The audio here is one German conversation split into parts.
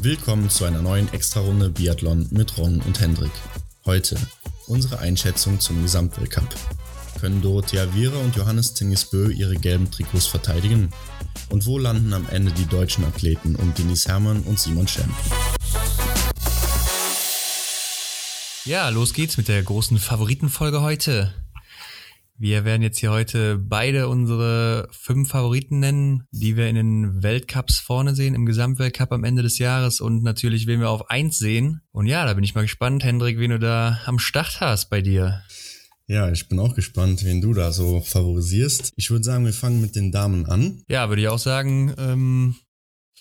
Willkommen zu einer neuen Extrarunde Biathlon mit Ron und Hendrik. Heute unsere Einschätzung zum Gesamtweltcup. Können Dorothea Viera und Johannes Tingesbö ihre gelben Trikots verteidigen? Und wo landen am Ende die deutschen Athleten um Denise Herrmann und Simon Schemm? Ja, los geht's mit der großen Favoritenfolge heute. Wir werden jetzt hier heute beide unsere fünf Favoriten nennen, die wir in den Weltcups vorne sehen, im Gesamtweltcup am Ende des Jahres und natürlich, wen wir auf eins sehen. Und ja, da bin ich mal gespannt, Hendrik, wen du da am Start hast bei dir. Ja, ich bin auch gespannt, wen du da so favorisierst. Ich würde sagen, wir fangen mit den Damen an. Ja, würde ich auch sagen. Ähm,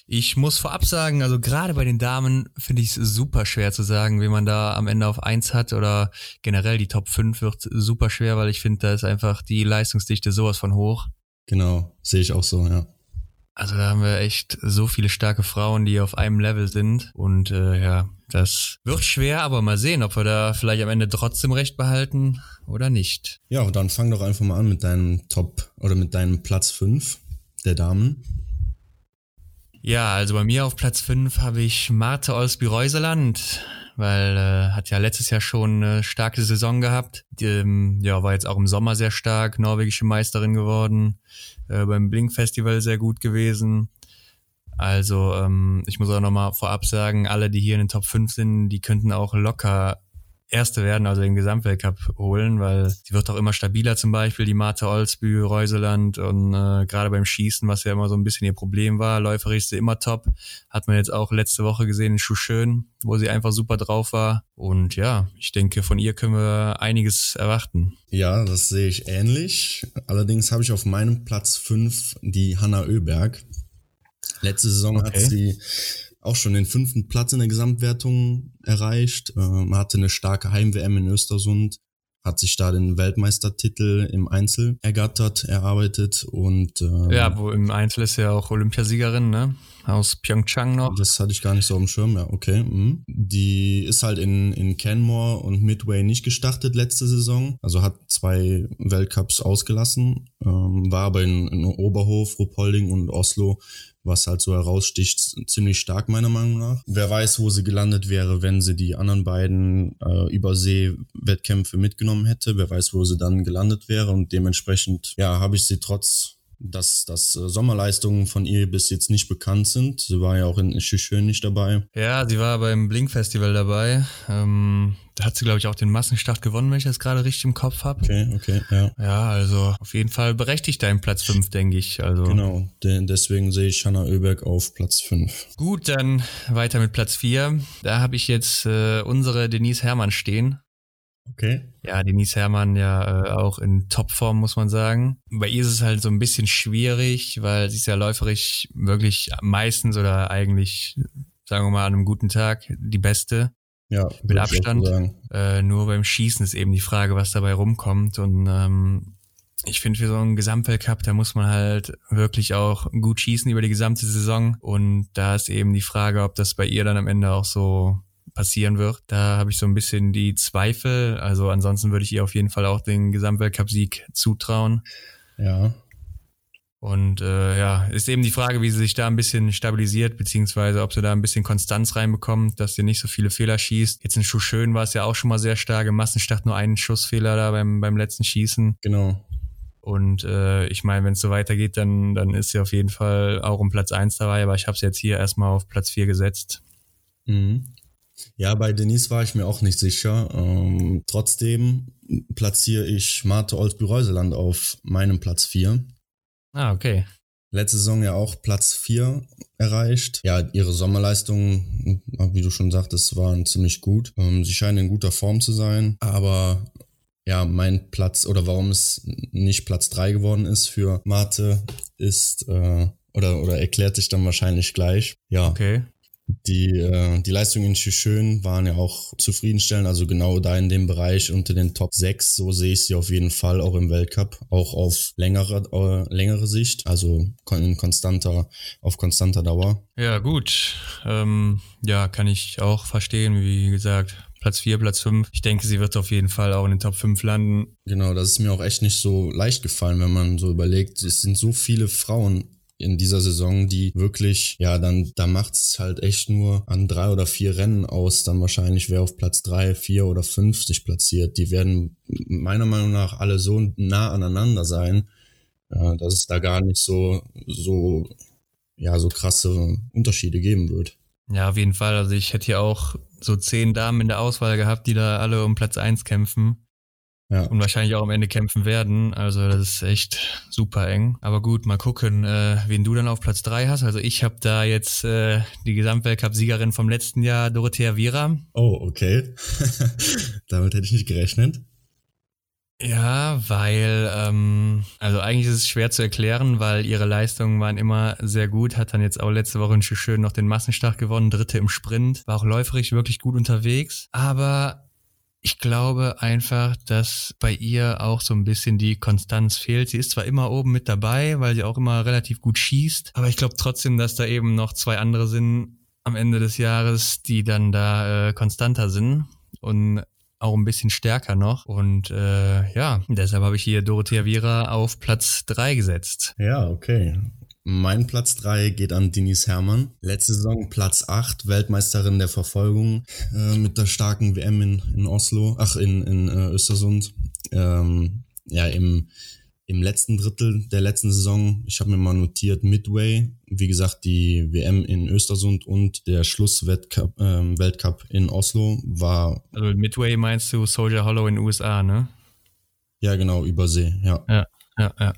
ich muss vorab sagen, also gerade bei den Damen finde ich es super schwer zu sagen, wie man da am Ende auf eins hat oder generell die Top 5 wird super schwer, weil ich finde, da ist einfach die Leistungsdichte sowas von hoch. Genau, sehe ich auch so, ja. Also da haben wir echt so viele starke Frauen, die auf einem Level sind. Und äh, ja, das wird schwer, aber mal sehen, ob wir da vielleicht am Ende trotzdem recht behalten oder nicht. Ja, und dann fang doch einfach mal an mit deinem Top oder mit deinem Platz 5 der Damen. Ja, also bei mir auf Platz 5 habe ich Marte Olsby-Reuseland, weil äh, hat ja letztes Jahr schon eine starke Saison gehabt. Ähm, ja, war jetzt auch im Sommer sehr stark, norwegische Meisterin geworden, äh, beim Blink Festival sehr gut gewesen. Also ähm, ich muss auch nochmal vorab sagen, alle, die hier in den Top 5 sind, die könnten auch locker Erste werden, also den Gesamtweltcup holen, weil sie wird auch immer stabiler zum Beispiel, die Marte Olsbü, Reuseland und äh, gerade beim Schießen, was ja immer so ein bisschen ihr Problem war, läuferisch ist sie immer top, hat man jetzt auch letzte Woche gesehen in Schuschön, wo sie einfach super drauf war und ja, ich denke, von ihr können wir einiges erwarten. Ja, das sehe ich ähnlich. Allerdings habe ich auf meinem Platz 5 die Hanna Oeberg. Letzte Saison okay. hat sie auch schon den fünften Platz in der Gesamtwertung erreicht. Ähm, hatte eine starke Heim-WM in Östersund, hat sich da den Weltmeistertitel im Einzel ergattert, erarbeitet und ähm, ja, wo im Einzel ist ja auch Olympiasiegerin, ne? Aus Pyeongchang noch. Das hatte ich gar nicht so auf dem Schirm, ja, okay. Mhm. Die ist halt in, in Canmore und Midway nicht gestartet letzte Saison, also hat zwei Weltcups ausgelassen, ähm, war aber in, in Oberhof, Ruppolding und Oslo was halt so heraussticht, ziemlich stark meiner Meinung nach. Wer weiß, wo sie gelandet wäre, wenn sie die anderen beiden äh, Übersee-Wettkämpfe mitgenommen hätte. Wer weiß, wo sie dann gelandet wäre. Und dementsprechend, ja, habe ich sie trotz dass, dass äh, Sommerleistungen von ihr bis jetzt nicht bekannt sind. Sie war ja auch in Schön nicht dabei. Ja, sie war beim Blink Festival dabei. Ähm, da hat sie, glaube ich, auch den Massenstart gewonnen, wenn ich das gerade richtig im Kopf habe. Okay, okay, ja. Ja, also auf jeden Fall berechtigt dein Platz 5, denke ich. Also. Genau, deswegen sehe ich Hanna Oeberg auf Platz 5. Gut, dann weiter mit Platz 4. Da habe ich jetzt äh, unsere Denise Herrmann stehen. Okay. Ja, Denise Herrmann ja äh, auch in Topform, muss man sagen. Bei ihr ist es halt so ein bisschen schwierig, weil sie ist ja läuferisch wirklich meistens oder eigentlich, sagen wir mal, an einem guten Tag die beste. Ja, mit Abstand. Äh, nur beim Schießen ist eben die Frage, was dabei rumkommt. Und ähm, ich finde, für so einen Gesamtweltcup, da muss man halt wirklich auch gut schießen über die gesamte Saison. Und da ist eben die Frage, ob das bei ihr dann am Ende auch so passieren wird. Da habe ich so ein bisschen die Zweifel. Also ansonsten würde ich ihr auf jeden Fall auch den Gesamtweltcup-Sieg zutrauen. Ja. Und äh, ja, ist eben die Frage, wie sie sich da ein bisschen stabilisiert, beziehungsweise ob sie da ein bisschen Konstanz reinbekommt, dass sie nicht so viele Fehler schießt. Jetzt in Schuhschön war es ja auch schon mal sehr stark. Im Massenstart nur einen Schussfehler da beim, beim letzten Schießen. Genau. Und äh, ich meine, wenn es so weitergeht, dann, dann ist sie auf jeden Fall auch um Platz eins dabei, aber ich habe sie jetzt hier erstmal auf Platz vier gesetzt. Mhm. Ja, bei Denise war ich mir auch nicht sicher. Ähm, trotzdem platziere ich Marte Olsby-Reuseland auf meinem Platz 4. Ah, okay. Letzte Saison ja auch Platz 4 erreicht. Ja, ihre Sommerleistungen, wie du schon sagtest, waren ziemlich gut. Ähm, sie scheinen in guter Form zu sein, aber ja, mein Platz oder warum es nicht Platz 3 geworden ist für Marte ist äh, oder, oder erklärt sich dann wahrscheinlich gleich. Ja. Okay. Die, äh, die Leistungen in Schön waren ja auch zufriedenstellend, also genau da in dem Bereich unter den Top 6, so sehe ich sie auf jeden Fall auch im Weltcup, auch auf längere, äh, längere Sicht, also in konstanter, auf konstanter Dauer. Ja, gut. Ähm, ja, kann ich auch verstehen, wie gesagt, Platz 4, Platz 5. Ich denke, sie wird auf jeden Fall auch in den Top 5 landen. Genau, das ist mir auch echt nicht so leicht gefallen, wenn man so überlegt, es sind so viele Frauen in dieser Saison, die wirklich, ja, dann, da macht's halt echt nur an drei oder vier Rennen aus, dann wahrscheinlich wer auf Platz drei, vier oder fünf sich platziert. Die werden meiner Meinung nach alle so nah aneinander sein, äh, dass es da gar nicht so, so, ja, so krasse Unterschiede geben wird. Ja, auf jeden Fall. Also ich hätte hier auch so zehn Damen in der Auswahl gehabt, die da alle um Platz eins kämpfen. Ja. Und wahrscheinlich auch am Ende kämpfen werden. Also das ist echt super eng. Aber gut, mal gucken, äh, wen du dann auf Platz drei hast. Also ich habe da jetzt äh, die Gesamtweltcup-Siegerin vom letzten Jahr, Dorothea Viera. Oh, okay. Damit hätte ich nicht gerechnet. Ja, weil, ähm, also eigentlich ist es schwer zu erklären, weil ihre Leistungen waren immer sehr gut, hat dann jetzt auch letzte Woche in Schön noch den Massenstart gewonnen, dritte im Sprint, war auch läuferisch wirklich gut unterwegs, aber ich glaube einfach, dass bei ihr auch so ein bisschen die Konstanz fehlt. Sie ist zwar immer oben mit dabei, weil sie auch immer relativ gut schießt, aber ich glaube trotzdem, dass da eben noch zwei andere sind am Ende des Jahres, die dann da äh, konstanter sind. Und auch ein bisschen stärker noch. Und äh, ja, deshalb habe ich hier Dorothea Viera auf Platz drei gesetzt. Ja, okay. Mein Platz drei geht an Denise Herrmann. Letzte Saison Platz acht Weltmeisterin der Verfolgung äh, mit der starken WM in, in Oslo, ach in, in äh, Östersund. Ähm, ja, im im letzten Drittel der letzten Saison, ich habe mir mal notiert, Midway, wie gesagt, die WM in Östersund und der Schlussweltcup äh, Weltcup in Oslo war. Also Midway meinst du Soldier Hollow in den USA, ne? Ja, genau, Übersee, ja. Ja, ja, ja.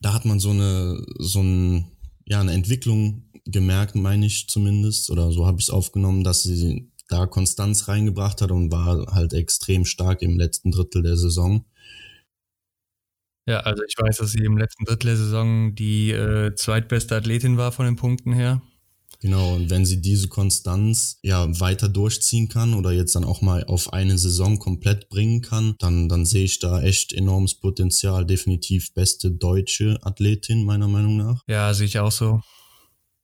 Da hat man so eine, so ein, ja, eine Entwicklung gemerkt, meine ich zumindest, oder so habe ich es aufgenommen, dass sie da Konstanz reingebracht hat und war halt extrem stark im letzten Drittel der Saison. Ja, also ich weiß, dass sie im letzten Drittel der Saison die äh, zweitbeste Athletin war von den Punkten her. Genau, und wenn sie diese Konstanz ja weiter durchziehen kann oder jetzt dann auch mal auf eine Saison komplett bringen kann, dann, dann sehe ich da echt enormes Potenzial. Definitiv beste deutsche Athletin, meiner Meinung nach. Ja, sehe ich auch so.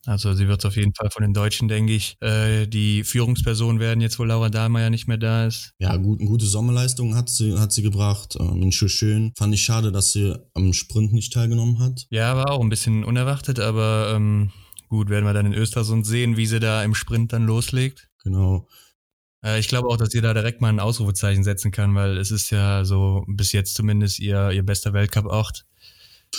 Also sie wird auf jeden Fall von den Deutschen, denke ich, äh, die Führungsperson werden, jetzt wo Laura Dahlmeier nicht mehr da ist. Ja, gut, gute Sommerleistung hat sie, hat sie gebracht. Ähm, in schön. Fand ich schade, dass sie am Sprint nicht teilgenommen hat. Ja, war auch ein bisschen unerwartet, aber ähm, gut, werden wir dann in Östersund sehen, wie sie da im Sprint dann loslegt. Genau. Äh, ich glaube auch, dass sie da direkt mal ein Ausrufezeichen setzen kann, weil es ist ja so bis jetzt zumindest ihr, ihr bester Weltcup-Ort.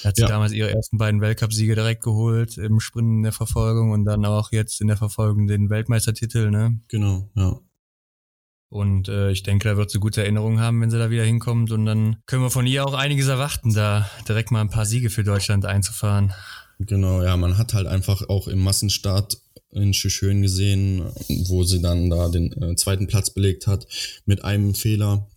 Hat sie ja. damals ihre ersten beiden Weltcupsiege direkt geholt im Sprint in der Verfolgung und dann auch jetzt in der Verfolgung den Weltmeistertitel, ne? Genau, ja. Und äh, ich denke, da wird sie gute Erinnerungen haben, wenn sie da wieder hinkommt. Und dann können wir von ihr auch einiges erwarten, da direkt mal ein paar Siege für Deutschland einzufahren. Genau, ja, man hat halt einfach auch im Massenstart in Schön gesehen, wo sie dann da den äh, zweiten Platz belegt hat, mit einem Fehler.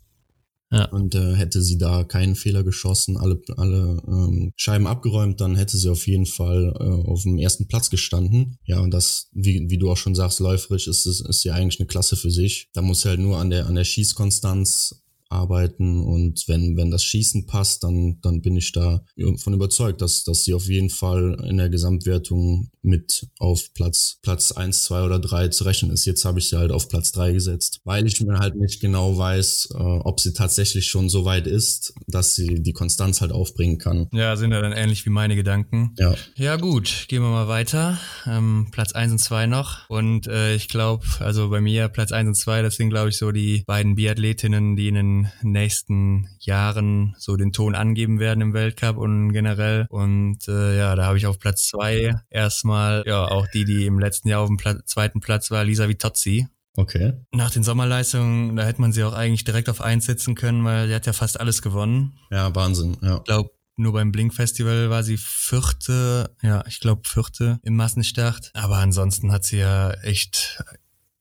Ja. Und äh, hätte sie da keinen Fehler geschossen, alle, alle ähm, Scheiben abgeräumt, dann hätte sie auf jeden Fall äh, auf dem ersten Platz gestanden. Ja, und das, wie, wie du auch schon sagst, läuferisch ist es ist ja eigentlich eine Klasse für sich. Da muss halt nur an der an der Schießkonstanz arbeiten und wenn, wenn das Schießen passt, dann, dann bin ich da von überzeugt, dass, dass sie auf jeden Fall in der Gesamtwertung mit auf Platz, Platz eins zwei oder drei zu rechnen ist. Jetzt habe ich sie halt auf Platz drei gesetzt, weil ich mir halt nicht genau weiß, äh, ob sie tatsächlich schon so weit ist, dass sie die Konstanz halt aufbringen kann. Ja, sind ja dann ähnlich wie meine Gedanken. Ja. Ja, gut, gehen wir mal weiter. Ähm, Platz eins und zwei noch. Und äh, ich glaube, also bei mir Platz eins und zwei, das sind, glaube ich, so die beiden Biathletinnen, die in den nächsten Jahren so den Ton angeben werden im Weltcup und generell. Und äh, ja, da habe ich auf Platz zwei erstmal, ja, auch die, die im letzten Jahr auf dem Pla zweiten Platz war, Lisa Vitozzi. Okay. Nach den Sommerleistungen, da hätte man sie auch eigentlich direkt auf eins setzen können, weil sie hat ja fast alles gewonnen. Ja, Wahnsinn, ja. Ich glaube, nur beim Blink Festival war sie vierte, ja, ich glaube vierte im Massenstart. Aber ansonsten hat sie ja echt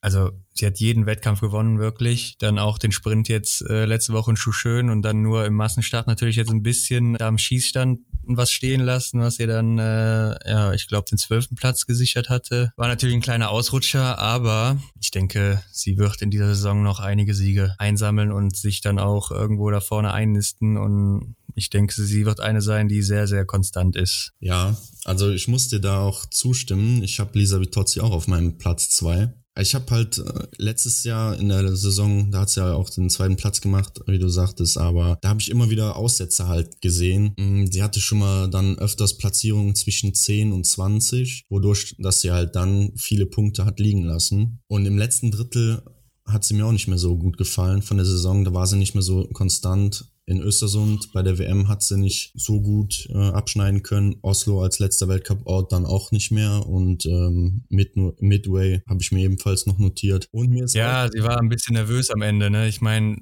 also sie hat jeden Wettkampf gewonnen, wirklich. Dann auch den Sprint jetzt äh, letzte Woche in Schuhschön und dann nur im Massenstart natürlich jetzt ein bisschen da am Schießstand was stehen lassen, was ihr dann, äh, ja, ich glaube, den zwölften Platz gesichert hatte. War natürlich ein kleiner Ausrutscher, aber ich denke, sie wird in dieser Saison noch einige Siege einsammeln und sich dann auch irgendwo da vorne einnisten und ich denke, sie wird eine sein, die sehr, sehr konstant ist. Ja, also ich muss dir da auch zustimmen. Ich habe Lisa Vitozzi auch auf meinem Platz zwei Ich habe halt äh, letztes Jahr in der Saison, da hat sie ja auch den zweiten Platz gemacht, wie du sagtest, aber da habe ich immer wieder Aussätze halt gesehen. Mm, sie hatte schon mal dann öfters Platzierungen zwischen 10 und 20, wodurch, dass sie halt dann viele Punkte hat liegen lassen. Und im letzten Drittel hat sie mir auch nicht mehr so gut gefallen von der Saison. Da war sie nicht mehr so konstant in Östersund bei der WM hat sie nicht so gut äh, abschneiden können. Oslo als letzter Weltcup-Ort dann auch nicht mehr. Und ähm, Mid Midway habe ich mir ebenfalls noch notiert. Und mir ist ja, sie war ein bisschen nervös am Ende. Ne? Ich meine,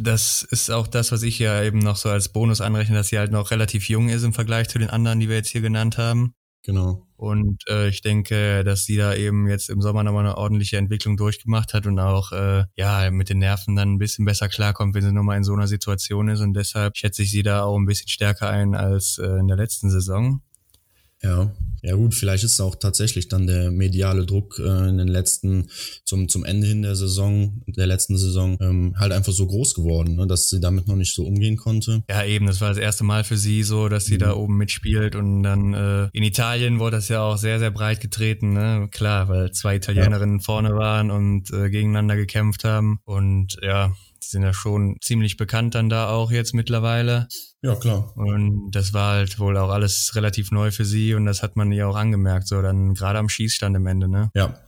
das ist auch das, was ich ja eben noch so als Bonus anrechne, dass sie halt noch relativ jung ist im Vergleich zu den anderen, die wir jetzt hier genannt haben. Genau. Und äh, ich denke, dass sie da eben jetzt im Sommer nochmal eine ordentliche Entwicklung durchgemacht hat und auch äh, ja mit den Nerven dann ein bisschen besser klarkommt, wenn sie nochmal in so einer Situation ist. Und deshalb schätze ich sie da auch ein bisschen stärker ein als äh, in der letzten Saison. Ja, ja gut, vielleicht ist auch tatsächlich dann der mediale Druck äh, in den letzten, zum, zum Ende hin der Saison, der letzten Saison, ähm, halt einfach so groß geworden, ne, dass sie damit noch nicht so umgehen konnte. Ja, eben, das war das erste Mal für sie so, dass sie mhm. da oben mitspielt und dann äh, in Italien wurde das ja auch sehr, sehr breit getreten, ne? Klar, weil zwei Italienerinnen ja. vorne waren und äh, gegeneinander gekämpft haben und ja, die sind ja schon ziemlich bekannt dann da auch jetzt mittlerweile. Ja, klar. Und das war halt wohl auch alles relativ neu für sie und das hat man ihr auch angemerkt, so dann gerade am Schießstand im Ende, ne? Ja.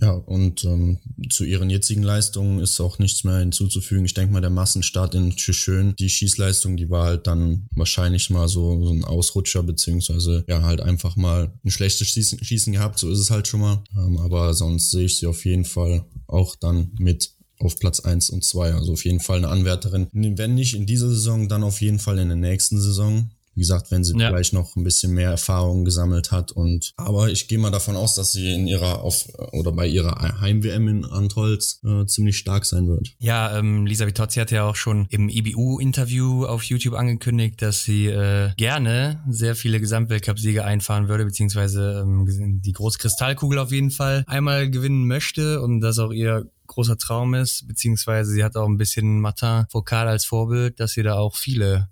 Ja, und ähm, zu ihren jetzigen Leistungen ist auch nichts mehr hinzuzufügen. Ich denke mal, der Massenstart in Tschüschön, die Schießleistung, die war halt dann wahrscheinlich mal so, so ein Ausrutscher, beziehungsweise ja, halt einfach mal ein schlechtes Schießen, Schießen gehabt, so ist es halt schon mal. Ähm, aber sonst sehe ich sie auf jeden Fall auch dann mit auf Platz eins und zwei. Also auf jeden Fall eine Anwärterin. Wenn nicht in dieser Saison, dann auf jeden Fall in der nächsten Saison. Wie gesagt, wenn sie ja. vielleicht noch ein bisschen mehr Erfahrung gesammelt hat und aber ich gehe mal davon aus, dass sie in ihrer auf oder bei ihrer Heim-WM in Antolz äh, ziemlich stark sein wird. Ja, ähm, Lisa Vitozzi hat ja auch schon im IBU-Interview auf YouTube angekündigt, dass sie äh, gerne sehr viele Gesamtweltcup-Siege einfahren würde, beziehungsweise ähm, die Großkristallkugel auf jeden Fall einmal gewinnen möchte und das auch ihr großer Traum ist, beziehungsweise sie hat auch ein bisschen Martin Foucault als Vorbild, dass sie da auch viele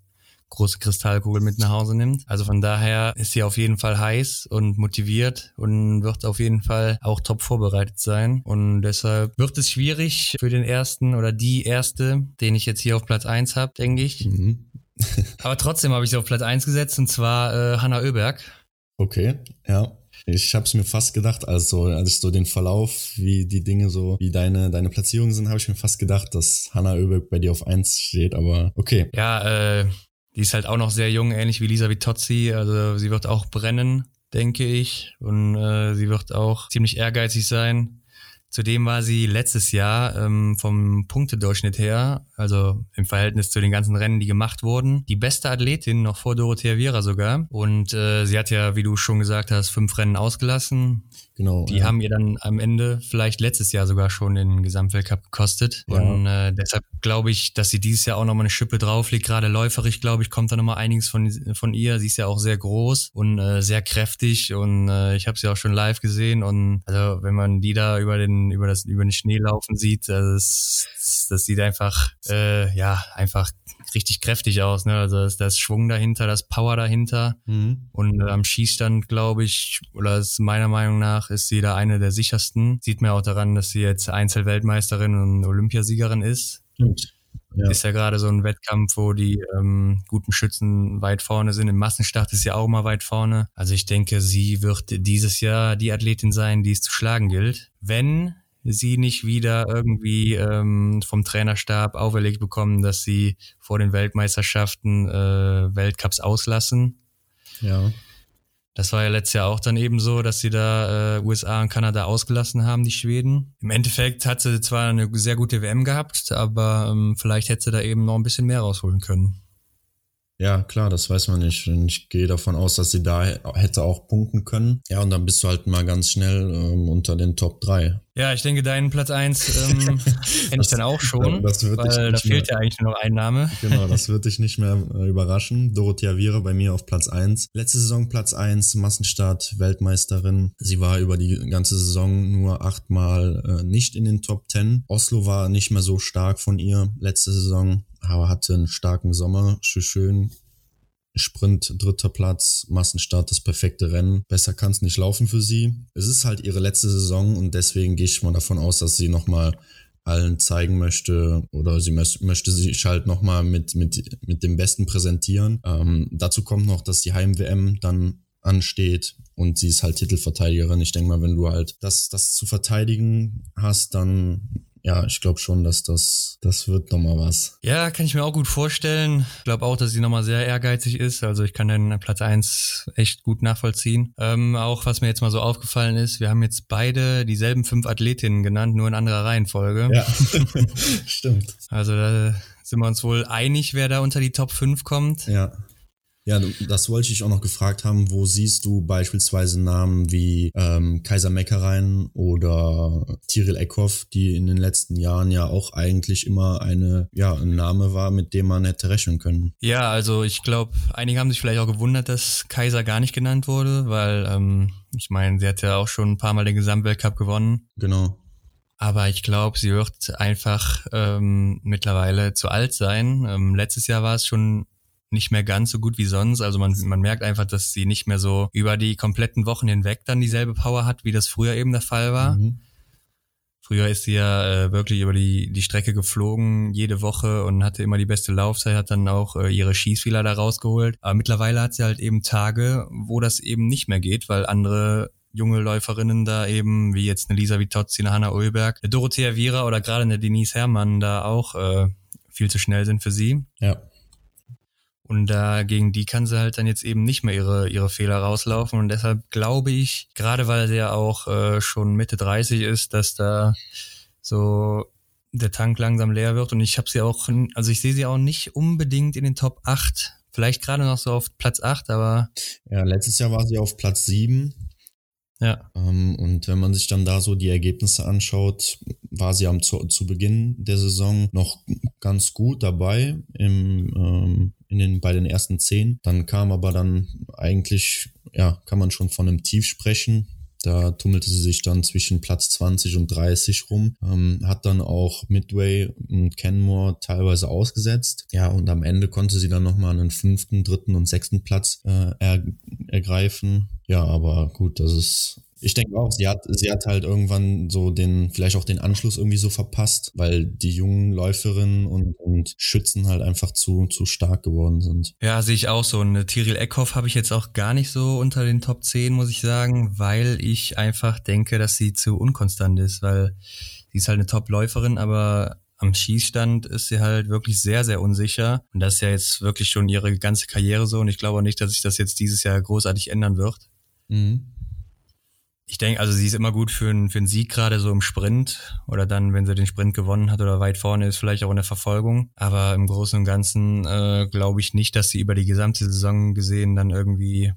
große Kristallkugel mit nach Hause nimmt. Also von daher ist sie auf jeden Fall heiß und motiviert und wird auf jeden Fall auch top vorbereitet sein. Und deshalb wird es schwierig für den ersten oder die erste, den ich jetzt hier auf Platz eins habe, denke ich. Mhm. Aber trotzdem habe ich sie auf Platz eins gesetzt und zwar äh, Hanna Oeberg. Okay, ja. Ich habe es mir fast gedacht, also als ich so den Verlauf, wie die Dinge so, wie deine deine Platzierungen sind, habe ich mir fast gedacht, dass Hanna Oeberg bei dir auf eins steht, aber okay. Ja, äh, die ist halt auch noch sehr jung, ähnlich wie Lisa Vitozzi, also sie wird auch brennen, denke ich, und äh, sie wird auch ziemlich ehrgeizig sein. Zudem war sie letztes Jahr ähm, vom Punktedurchschnitt her, also im Verhältnis zu den ganzen Rennen, die gemacht wurden, die beste Athletin, noch vor Dorothea Viera sogar. Und äh, sie hat ja, wie du schon gesagt hast, fünf Rennen ausgelassen. Genau. Die ja. haben ihr dann am Ende vielleicht letztes Jahr sogar schon den Gesamtweltcup gekostet. Ja. Und äh, deshalb glaube ich, dass sie dieses Jahr auch nochmal eine Schippe drauflegt. Gerade läuferisch, glaube ich, kommt da nochmal einiges von, von ihr. Sie ist ja auch sehr groß und äh, sehr kräftig und äh, ich habe sie auch schon live gesehen. Und also wenn man die da über den, über das, über den Schnee laufen sieht, das, das sieht einfach, äh, ja, einfach richtig kräftig aus. Ne? Also da ist Schwung dahinter, das Power dahinter. Mhm. Und äh, am Schießstand, glaube ich, oder ist meiner Meinung nach, ist sie da eine der sichersten. Sieht man auch daran, dass sie jetzt Einzelweltmeisterin und Olympiasiegerin ist. Stimmt. Ja. Ist ja gerade so ein Wettkampf, wo die ähm, guten Schützen weit vorne sind. Im Massenstart ist ja auch mal weit vorne. Also ich denke, sie wird dieses Jahr die Athletin sein, die es zu schlagen gilt. Wenn sie nicht wieder irgendwie ähm, vom Trainerstab auferlegt bekommen, dass sie vor den Weltmeisterschaften äh, Weltcups auslassen. Ja. Das war ja letztes Jahr auch dann eben so, dass sie da äh, USA und Kanada ausgelassen haben, die Schweden. Im Endeffekt hat sie zwar eine sehr gute WM gehabt, aber ähm, vielleicht hätte sie da eben noch ein bisschen mehr rausholen können. Ja, klar, das weiß man nicht. Und ich gehe davon aus, dass sie da hätte auch punkten können. Ja, und dann bist du halt mal ganz schnell ähm, unter den Top 3. Ja, ich denke, deinen Platz 1 ähm, kenne ich dann auch schon. Das wird weil da fehlt mehr, ja eigentlich nur noch ein Name. Genau, das wird dich nicht mehr äh, überraschen. Dorothea Viera bei mir auf Platz 1. Letzte Saison Platz 1, Massenstart, Weltmeisterin. Sie war über die ganze Saison nur achtmal äh, nicht in den Top 10. Oslo war nicht mehr so stark von ihr letzte Saison aber hatte einen starken Sommer. Schön Sprint dritter Platz, Massenstart das perfekte Rennen. Besser kann es nicht laufen für sie. Es ist halt ihre letzte Saison und deswegen gehe ich mal davon aus, dass sie nochmal allen zeigen möchte oder sie möchte sich halt nochmal mit, mit, mit dem Besten präsentieren. Ähm, dazu kommt noch, dass die Heim-WM dann ansteht und sie ist halt Titelverteidigerin. Ich denke mal, wenn du halt das, das zu verteidigen hast, dann ja, ich glaube schon, dass das, das wird nochmal was. Ja, kann ich mir auch gut vorstellen. Ich glaube auch, dass sie nochmal sehr ehrgeizig ist. Also ich kann den Platz eins echt gut nachvollziehen. Ähm, auch was mir jetzt mal so aufgefallen ist, wir haben jetzt beide dieselben fünf Athletinnen genannt, nur in anderer Reihenfolge. Ja, stimmt. Also da sind wir uns wohl einig, wer da unter die Top 5 kommt. Ja. Ja, das wollte ich auch noch gefragt haben. Wo siehst du beispielsweise Namen wie ähm, Kaiser Meckerein oder Tiril Eckhoff, die in den letzten Jahren ja auch eigentlich immer eine, ja, ein Name war, mit dem man hätte rechnen können? Ja, also ich glaube, einige haben sich vielleicht auch gewundert, dass Kaiser gar nicht genannt wurde, weil ähm, ich meine, sie hat ja auch schon ein paar Mal den Gesamtweltcup gewonnen. Genau. Aber ich glaube, sie wird einfach ähm, mittlerweile zu alt sein. Ähm, letztes Jahr war es schon nicht mehr ganz so gut wie sonst. Also man, man merkt einfach, dass sie nicht mehr so über die kompletten Wochen hinweg dann dieselbe Power hat, wie das früher eben der Fall war. Mhm. Früher ist sie ja äh, wirklich über die, die Strecke geflogen, jede Woche und hatte immer die beste Laufzeit, hat dann auch äh, ihre Schießfehler da rausgeholt. Aber mittlerweile hat sie halt eben Tage, wo das eben nicht mehr geht, weil andere junge Läuferinnen da eben, wie jetzt eine Lisa Vitozzi, eine Hanna Ulberg, eine Dorothea Viera oder gerade eine Denise Herrmann da auch äh, viel zu schnell sind für sie. Ja. Und da gegen die kann sie halt dann jetzt eben nicht mehr ihre, ihre Fehler rauslaufen. Und deshalb glaube ich, gerade weil sie ja auch äh, schon Mitte 30 ist, dass da so der Tank langsam leer wird. Und ich habe sie auch, also ich sehe sie auch nicht unbedingt in den Top 8. Vielleicht gerade noch so auf Platz 8, aber. Ja, letztes Jahr war sie auf Platz 7. Ja. Ähm, und wenn man sich dann da so die Ergebnisse anschaut, war sie am zu, zu Beginn der Saison noch ganz gut dabei im ähm, in den, bei den ersten zehn. Dann kam aber dann eigentlich, ja, kann man schon von einem Tief sprechen. Da tummelte sie sich dann zwischen Platz 20 und 30 rum, ähm, hat dann auch Midway und Kenmore teilweise ausgesetzt. Ja, und am Ende konnte sie dann nochmal einen fünften, dritten und sechsten Platz äh, er, ergreifen. Ja, aber gut, das ist ich denke auch, sie hat, sie hat halt irgendwann so den, vielleicht auch den Anschluss irgendwie so verpasst, weil die jungen Läuferinnen und, und Schützen halt einfach zu, zu stark geworden sind. Ja, sehe ich auch so. Eine Tiril Eckhoff habe ich jetzt auch gar nicht so unter den Top 10, muss ich sagen, weil ich einfach denke, dass sie zu unkonstant ist, weil sie ist halt eine Top-Läuferin, aber am Schießstand ist sie halt wirklich sehr, sehr unsicher. Und das ist ja jetzt wirklich schon ihre ganze Karriere so. Und ich glaube auch nicht, dass sich das jetzt dieses Jahr großartig ändern wird. Mhm ich denke, also sie ist immer gut für einen, für einen Sieg, gerade so im Sprint oder dann, wenn sie den Sprint gewonnen hat oder weit vorne ist, vielleicht auch in der Verfolgung. Aber im Großen und Ganzen äh, glaube ich nicht, dass sie über die gesamte Saison gesehen dann irgendwie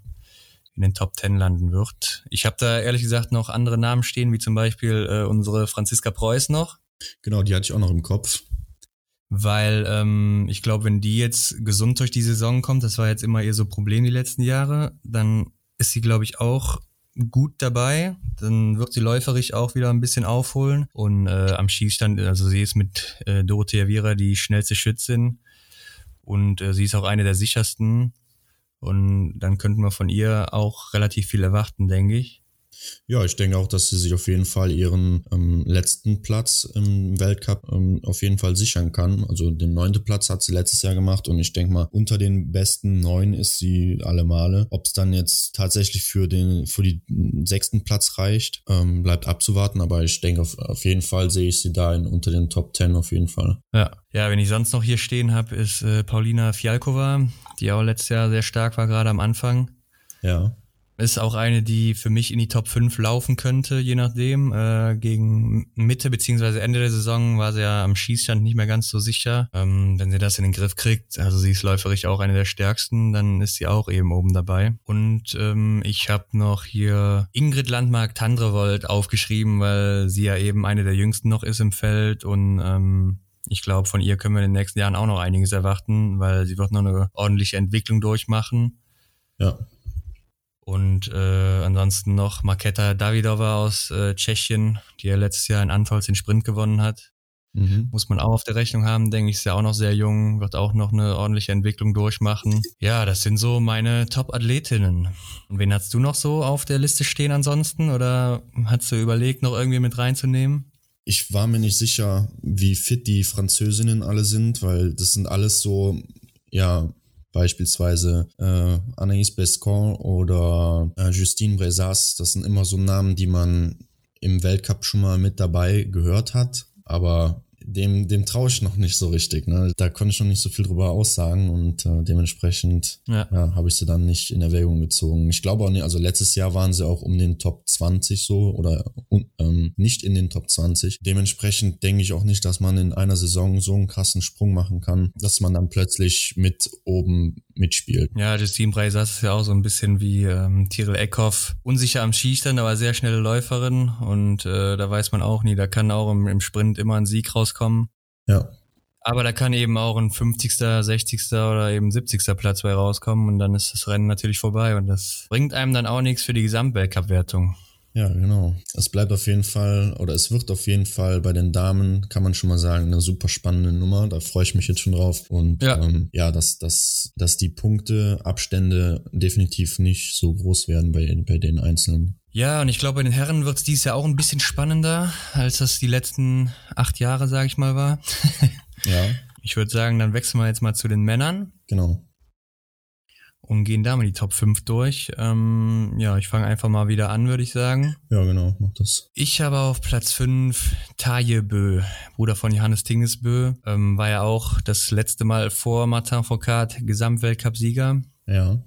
in den Top Ten landen wird. Ich habe da ehrlich gesagt noch andere Namen stehen, wie zum Beispiel äh, unsere Franziska Preuß noch. Genau, die hatte ich auch noch im Kopf. Weil ähm, ich glaube, wenn die jetzt gesund durch die Saison kommt, das war jetzt immer ihr so Problem die letzten Jahre, dann ist sie, glaube ich, auch gut dabei. Dann wird sie läuferisch auch wieder ein bisschen aufholen. Und äh, am Schießstand, also sie ist mit äh, Dorothea Viera die schnellste Schützin. Und äh, sie ist auch eine der sichersten. Und dann könnten wir von ihr auch relativ viel erwarten, denke ich. Ja, ich denke auch, dass sie sich auf jeden Fall ihren ähm, letzten Platz im Weltcup ähm, auf jeden Fall sichern kann. Also den neunten Platz hat sie letztes Jahr gemacht und ich denke mal, unter den besten neun ist sie alle Male. Ob es dann jetzt tatsächlich für den für die sechsten Platz reicht, ähm, bleibt abzuwarten, aber ich denke auf, auf jeden Fall sehe ich sie da in, unter den Top Ten auf jeden Fall. Ja. Ja, wenn ich sonst noch hier stehen habe, ist äh, Paulina Fialkova, die auch letztes Jahr sehr stark war, gerade am Anfang. Ja. Ist auch eine, die für mich in die Top 5 laufen könnte, je nachdem. Äh, gegen Mitte beziehungsweise Ende der Saison war sie ja am Schießstand nicht mehr ganz so sicher. Ähm, wenn sie das in den Griff kriegt, also sie ist läuferig auch eine der stärksten, dann ist sie auch eben oben dabei. Und ähm, ich habe noch hier Ingrid Landmark-Tandrevold aufgeschrieben, weil sie ja eben eine der jüngsten noch ist im Feld und ähm, ich glaube, von ihr können wir in den nächsten Jahren auch noch einiges erwarten, weil sie wird noch eine ordentliche Entwicklung durchmachen. Ja. Und äh, ansonsten noch Marketa Davidova aus äh, Tschechien, die ja letztes Jahr in Antolz den Sprint gewonnen hat. Mhm. Muss man auch auf der Rechnung haben, denke ich, ist ja auch noch sehr jung, wird auch noch eine ordentliche Entwicklung durchmachen. Ja, das sind so meine Top-Athletinnen. Und wen hast du noch so auf der Liste stehen ansonsten? Oder hast du überlegt, noch irgendwie mit reinzunehmen? Ich war mir nicht sicher, wie fit die Französinnen alle sind, weil das sind alles so, ja, beispielsweise äh, Anaïs Bescon oder äh, Justine Brezas. Das sind immer so Namen, die man im Weltcup schon mal mit dabei gehört hat, aber dem, dem traue ich noch nicht so richtig. Ne? Da konnte ich noch nicht so viel drüber aussagen und äh, dementsprechend ja. ja habe ich sie dann nicht in Erwägung gezogen. Ich glaube auch nicht, also letztes Jahr waren sie auch um den Top 20 so oder ähm, nicht in den Top 20. Dementsprechend denke ich auch nicht, dass man in einer Saison so einen krassen Sprung machen kann, dass man dann plötzlich mit oben mitspielt. Ja, Team Breisas ist ja auch so ein bisschen wie ähm, Tyrell Eckhoff. Unsicher am Skistand, aber sehr schnelle Läuferin und äh, da weiß man auch nie, da kann auch im, im Sprint immer ein Sieg rauskommen. Ja. Aber da kann eben auch ein 50., 60. oder eben 70. Platz bei rauskommen und dann ist das Rennen natürlich vorbei und das bringt einem dann auch nichts für die Gesamtweltcup-Wertung. Ja, genau. Es bleibt auf jeden Fall, oder es wird auf jeden Fall bei den Damen, kann man schon mal sagen, eine super spannende Nummer. Da freue ich mich jetzt schon drauf. Und ja, ähm, ja dass, dass, dass die Punkteabstände definitiv nicht so groß werden bei, bei den Einzelnen. Ja, und ich glaube, bei den Herren wird es dieses Jahr auch ein bisschen spannender, als das die letzten acht Jahre, sage ich mal, war. ja. Ich würde sagen, dann wechseln wir jetzt mal zu den Männern. Genau und gehen da mal die Top 5 durch. Ähm, ja, ich fange einfach mal wieder an, würde ich sagen. Ja, genau, mach das. Ich habe auf Platz 5 Taje Bö, Bruder von Johannes Tingesbö. Ähm, war ja auch das letzte Mal vor Martin Foucault Gesamtweltcup-Sieger. Ja.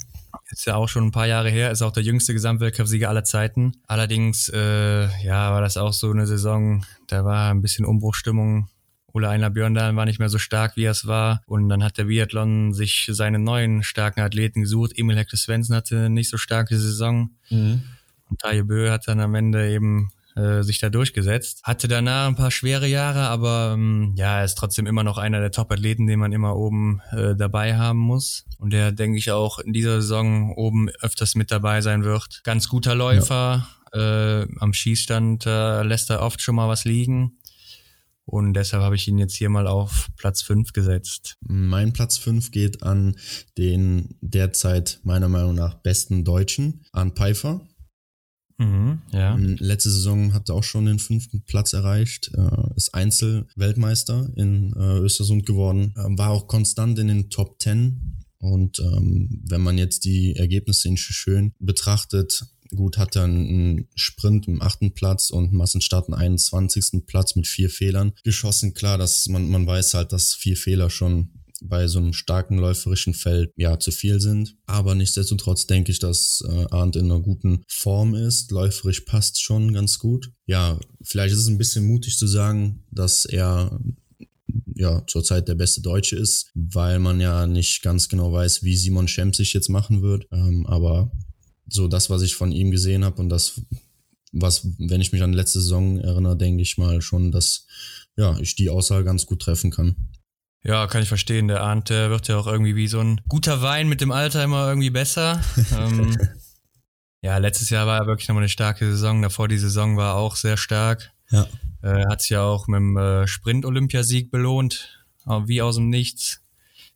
Ist ja auch schon ein paar Jahre her, ist auch der jüngste Gesamtweltcup-Sieger aller Zeiten. Allerdings, äh, ja, war das auch so eine Saison, da war ein bisschen Umbruchstimmung Ole Einer Björndalen war nicht mehr so stark, wie er es war. Und dann hat der Biathlon sich seine neuen starken Athleten gesucht. Emil Hector Svensson hatte eine nicht so starke Saison. Mhm. Und Taje Bö hat dann am Ende eben äh, sich da durchgesetzt. Hatte danach ein paar schwere Jahre, aber ähm, ja, er ist trotzdem immer noch einer der Top-Athleten, den man immer oben äh, dabei haben muss. Und der, denke ich, auch in dieser Saison oben öfters mit dabei sein wird. Ganz guter Läufer. Ja. Äh, am Schießstand äh, lässt er oft schon mal was liegen. Und deshalb habe ich ihn jetzt hier mal auf Platz 5 gesetzt. Mein Platz 5 geht an den derzeit meiner Meinung nach besten Deutschen, Arndt Pfeiffer. Mhm, ja. Ähm, letzte Saison hat er auch schon den fünften Platz erreicht, äh, ist Einzelweltmeister in äh, Östersund geworden, äh, war auch konstant in den Top 10 und ähm, wenn man jetzt die Ergebnisse in schön betrachtet, Gut, hat er einen Sprint im achten Platz und Massenstart einen 21. Platz mit vier Fehlern geschossen. Klar, dass man, man weiß halt, dass vier Fehler schon bei so einem starken läuferischen Feld ja zu viel sind. Aber nichtsdestotrotz denke ich, dass äh, Arndt in einer guten Form ist. Läuferisch passt schon ganz gut. Ja, vielleicht ist es ein bisschen mutig zu sagen, dass er ja zurzeit der beste Deutsche ist, weil man ja nicht ganz genau weiß, wie Simon Schemp sich jetzt machen wird. Ähm, aber so das, was ich von ihm gesehen habe und das, was, wenn ich mich an letzte Saison erinnere, denke ich mal schon, dass ja, ich die Aussage ganz gut treffen kann. Ja, kann ich verstehen. Der Arndt, der wird ja auch irgendwie wie so ein guter Wein mit dem Alter immer irgendwie besser. ähm, ja, letztes Jahr war er wirklich nochmal eine starke Saison. Davor die Saison war auch sehr stark. Ja. Äh, hat sich ja auch mit dem äh, Sprint-Olympiasieg belohnt. Wie aus dem Nichts.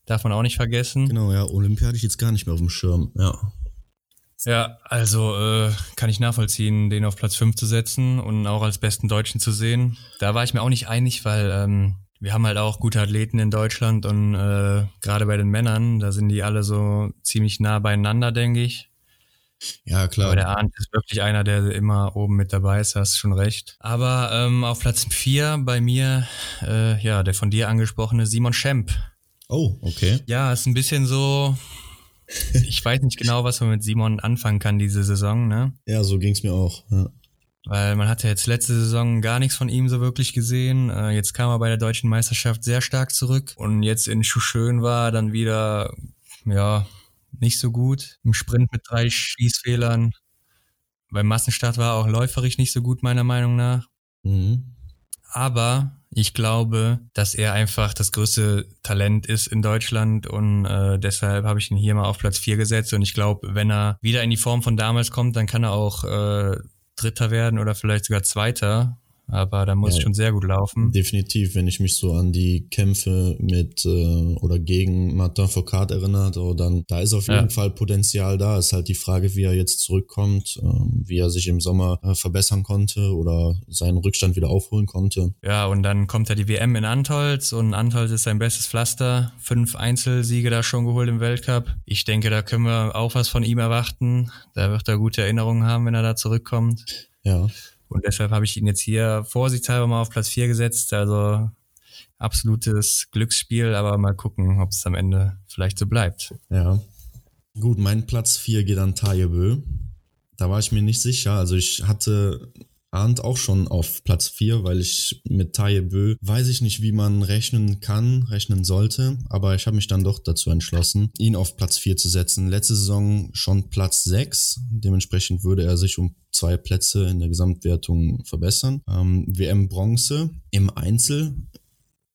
Darf man auch nicht vergessen. Genau, ja. Olympia hatte ich jetzt gar nicht mehr auf dem Schirm. Ja. Ja, also äh, kann ich nachvollziehen, den auf Platz 5 zu setzen und auch als besten Deutschen zu sehen. Da war ich mir auch nicht einig, weil ähm, wir haben halt auch gute Athleten in Deutschland und äh, gerade bei den Männern, da sind die alle so ziemlich nah beieinander, denke ich. Ja, klar. Aber der Arndt ist wirklich einer, der immer oben mit dabei ist, hast schon recht. Aber ähm, auf Platz 4 bei mir, äh, ja, der von dir angesprochene Simon Schemp. Oh, okay. Ja, ist ein bisschen so, ich weiß nicht genau, was man mit Simon anfangen kann diese Saison, ne? Ja, so ging's mir auch. Ja. Weil man hatte jetzt letzte Saison gar nichts von ihm so wirklich gesehen. Äh, jetzt kam er bei der deutschen Meisterschaft sehr stark zurück und jetzt in Schuschön war dann wieder, ja, nicht so gut. Im Sprint mit drei Schießfehlern. Beim Massenstart war er auch läuferisch nicht so gut, meiner Meinung nach. Mhm. Aber ich glaube, dass er einfach das größte Talent ist in Deutschland und äh, deshalb habe ich ihn hier mal auf Platz 4 gesetzt. Und ich glaube, wenn er wieder in die Form von damals kommt, dann kann er auch äh, Dritter werden oder vielleicht sogar Zweiter, aber da muss ja, schon sehr gut laufen. Definitiv, wenn ich mich so an die Kämpfe mit äh, oder gegen Martin Foucault erinnert, oh, dann da ist auf jeden ja. Fall Potenzial da. Ist halt die Frage, wie er jetzt zurückkommt, äh, wie er sich im Sommer äh, verbessern konnte oder seinen Rückstand wieder aufholen konnte. Ja, und dann kommt ja die WM in Antolz und Antolz ist sein bestes Pflaster. Fünf Einzelsiege da schon geholt im Weltcup. Ich denke, da können wir auch was von ihm erwarten. Da wird er gute Erinnerungen haben, wenn er da zurückkommt. Ja. Und deshalb habe ich ihn jetzt hier vorsichtshalber mal auf Platz 4 gesetzt. Also absolutes Glücksspiel, aber mal gucken, ob es am Ende vielleicht so bleibt. Ja. Gut, mein Platz 4 geht an Tajebö. Da war ich mir nicht sicher. Also ich hatte Arndt auch schon auf Platz 4, weil ich mit Taye Bö weiß ich nicht, wie man rechnen kann, rechnen sollte, aber ich habe mich dann doch dazu entschlossen, ihn auf Platz 4 zu setzen. Letzte Saison schon Platz 6, dementsprechend würde er sich um zwei Plätze in der Gesamtwertung verbessern. Ähm, WM Bronze im Einzel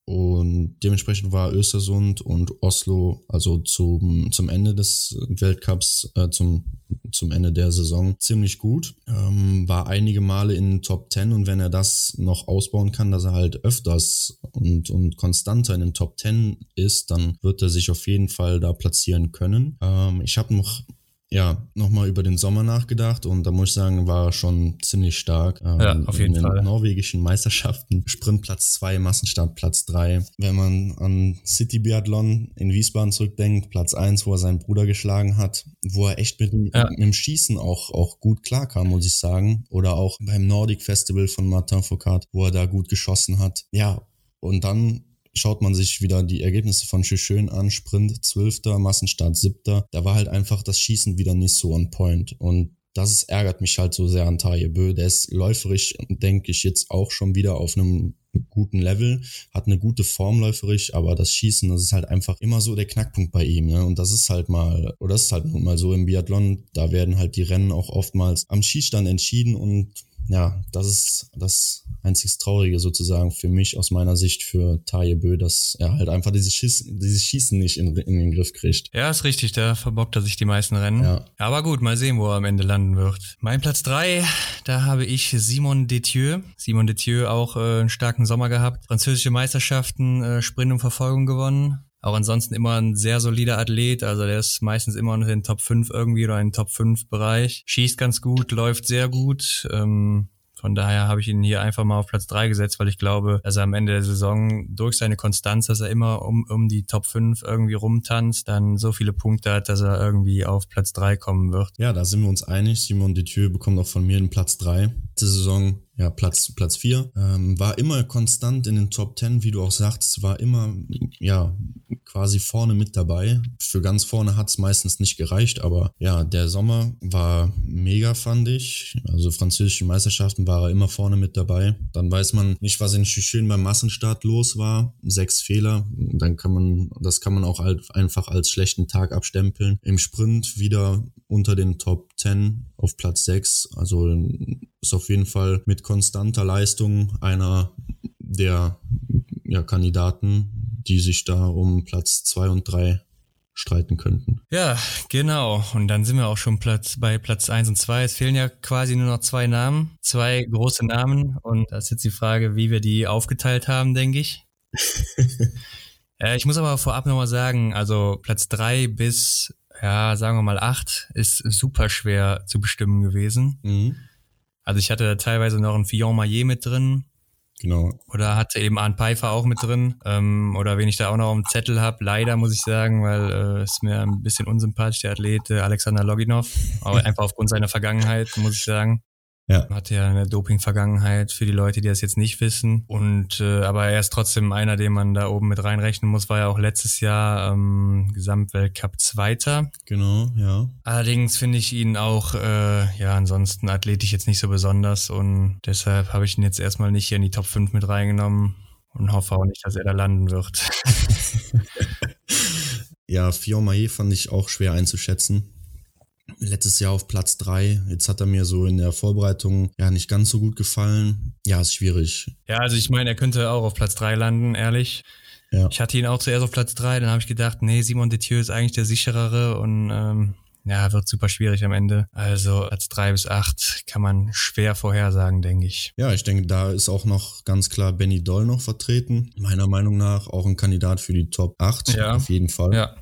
und dementsprechend war Östersund und Oslo also zum, zum Ende des Weltcups, äh, zum, zum Ende der Saison ziemlich gut. Ähm, war einige Male in Top 10 und wenn er das noch ausbauen kann, dass er halt öfters und, und konstanter in den Top 10 ist, dann wird er sich auf jeden Fall da platzieren können. Ähm, ich habe noch ja, nochmal über den Sommer nachgedacht und da muss ich sagen, war schon ziemlich stark. Ähm, ja, auf jeden in den Fall. norwegischen Meisterschaften, Sprintplatz 2, Massenstart Platz 3. Wenn man an City Biathlon in Wiesbaden zurückdenkt, Platz 1, wo er seinen Bruder geschlagen hat, wo er echt mit, ja. mit dem Schießen auch, auch gut klarkam, muss ich sagen. Oder auch beim Nordic Festival von Martin Foucault, wo er da gut geschossen hat. Ja, und dann schaut man sich wieder die Ergebnisse von Schön an, Sprint 12., Massenstart 7. Da war halt einfach das Schießen wieder nicht so on point. Und das ärgert mich halt so sehr an Taje Bö. Der ist läuferisch, denke ich, jetzt auch schon wieder auf einem guten Level, hat eine gute Form läuferisch, aber das Schießen, das ist halt einfach immer so der Knackpunkt bei ihm. Ne? Und das ist halt mal, oder das ist halt nun mal so im Biathlon, da werden halt die Rennen auch oftmals am Schießstand entschieden und ja, das ist das einzig Traurige sozusagen für mich aus meiner Sicht für Taje Bö, dass er halt einfach dieses, Schiss, dieses Schießen nicht in, in den Griff kriegt. Ja, ist richtig, da verbockt er sich die meisten Rennen. Ja. Aber gut, mal sehen, wo er am Ende landen wird. Mein Platz drei, da habe ich Simon Detieu. Simon Detieu auch äh, einen starken Sommer gehabt. Französische Meisterschaften, äh, Sprint und Verfolgung gewonnen. Auch ansonsten immer ein sehr solider Athlet, also der ist meistens immer noch in den Top 5 irgendwie oder in den Top 5 Bereich. Schießt ganz gut, läuft sehr gut. Ähm, von daher habe ich ihn hier einfach mal auf Platz drei gesetzt, weil ich glaube, dass er am Ende der Saison durch seine Konstanz, dass er immer um, um die Top 5 irgendwie rumtanzt, dann so viele Punkte hat, dass er irgendwie auf Platz drei kommen wird. Ja, da sind wir uns einig. Simon Detieu bekommt auch von mir den Platz drei. Diese Saison ja, Platz, Platz vier. Ähm, war immer konstant in den Top Ten, wie du auch sagst, war immer, ja, quasi vorne mit dabei. Für ganz vorne hat's meistens nicht gereicht, aber ja, der Sommer war mega, fand ich. Also französische Meisterschaften war er immer vorne mit dabei. Dann weiß man nicht, was in Schön beim Massenstart los war. Sechs Fehler. Dann kann man, das kann man auch einfach als schlechten Tag abstempeln. Im Sprint wieder unter den Top 10 auf Platz 6. Also ist auf jeden Fall mit konstanter Leistung einer der ja, Kandidaten, die sich da um Platz 2 und 3 streiten könnten. Ja, genau. Und dann sind wir auch schon Platz, bei Platz 1 und 2. Es fehlen ja quasi nur noch zwei Namen, zwei große Namen. Und da ist jetzt die Frage, wie wir die aufgeteilt haben, denke ich. äh, ich muss aber vorab nochmal sagen, also Platz 3 bis ja, sagen wir mal acht, ist super schwer zu bestimmen gewesen. Mhm. Also ich hatte teilweise noch ein Fillon Maillet mit drin. Genau. Oder hatte eben Arne Pfeiffer auch mit drin. Ähm, oder wen ich da auch noch dem Zettel habe, leider muss ich sagen, weil äh, ist mir ein bisschen unsympathisch, der Athlet äh, Alexander Loginov. Aber einfach aufgrund seiner Vergangenheit, muss ich sagen. Ja. Hat ja eine Doping-Vergangenheit für die Leute, die das jetzt nicht wissen. Und äh, aber er ist trotzdem einer, den man da oben mit reinrechnen muss, war ja auch letztes Jahr ähm, Gesamtweltcup Zweiter. Genau, ja. Allerdings finde ich ihn auch, äh, ja, ansonsten athletisch jetzt nicht so besonders und deshalb habe ich ihn jetzt erstmal nicht hier in die Top 5 mit reingenommen und hoffe auch nicht, dass er da landen wird. ja, Fion Maillet fand ich auch schwer einzuschätzen letztes Jahr auf Platz drei. Jetzt hat er mir so in der Vorbereitung ja nicht ganz so gut gefallen. Ja, ist schwierig. Ja, also ich meine, er könnte auch auf Platz drei landen, ehrlich. Ja. Ich hatte ihn auch zuerst auf Platz drei, dann habe ich gedacht, nee, Simon Detieu ist eigentlich der sicherere und ähm, ja, wird super schwierig am Ende. Also als drei bis acht kann man schwer vorhersagen, denke ich. Ja, ich denke, da ist auch noch ganz klar Benny Doll noch vertreten. Meiner Meinung nach auch ein Kandidat für die Top 8, ja. auf jeden Fall. Ja.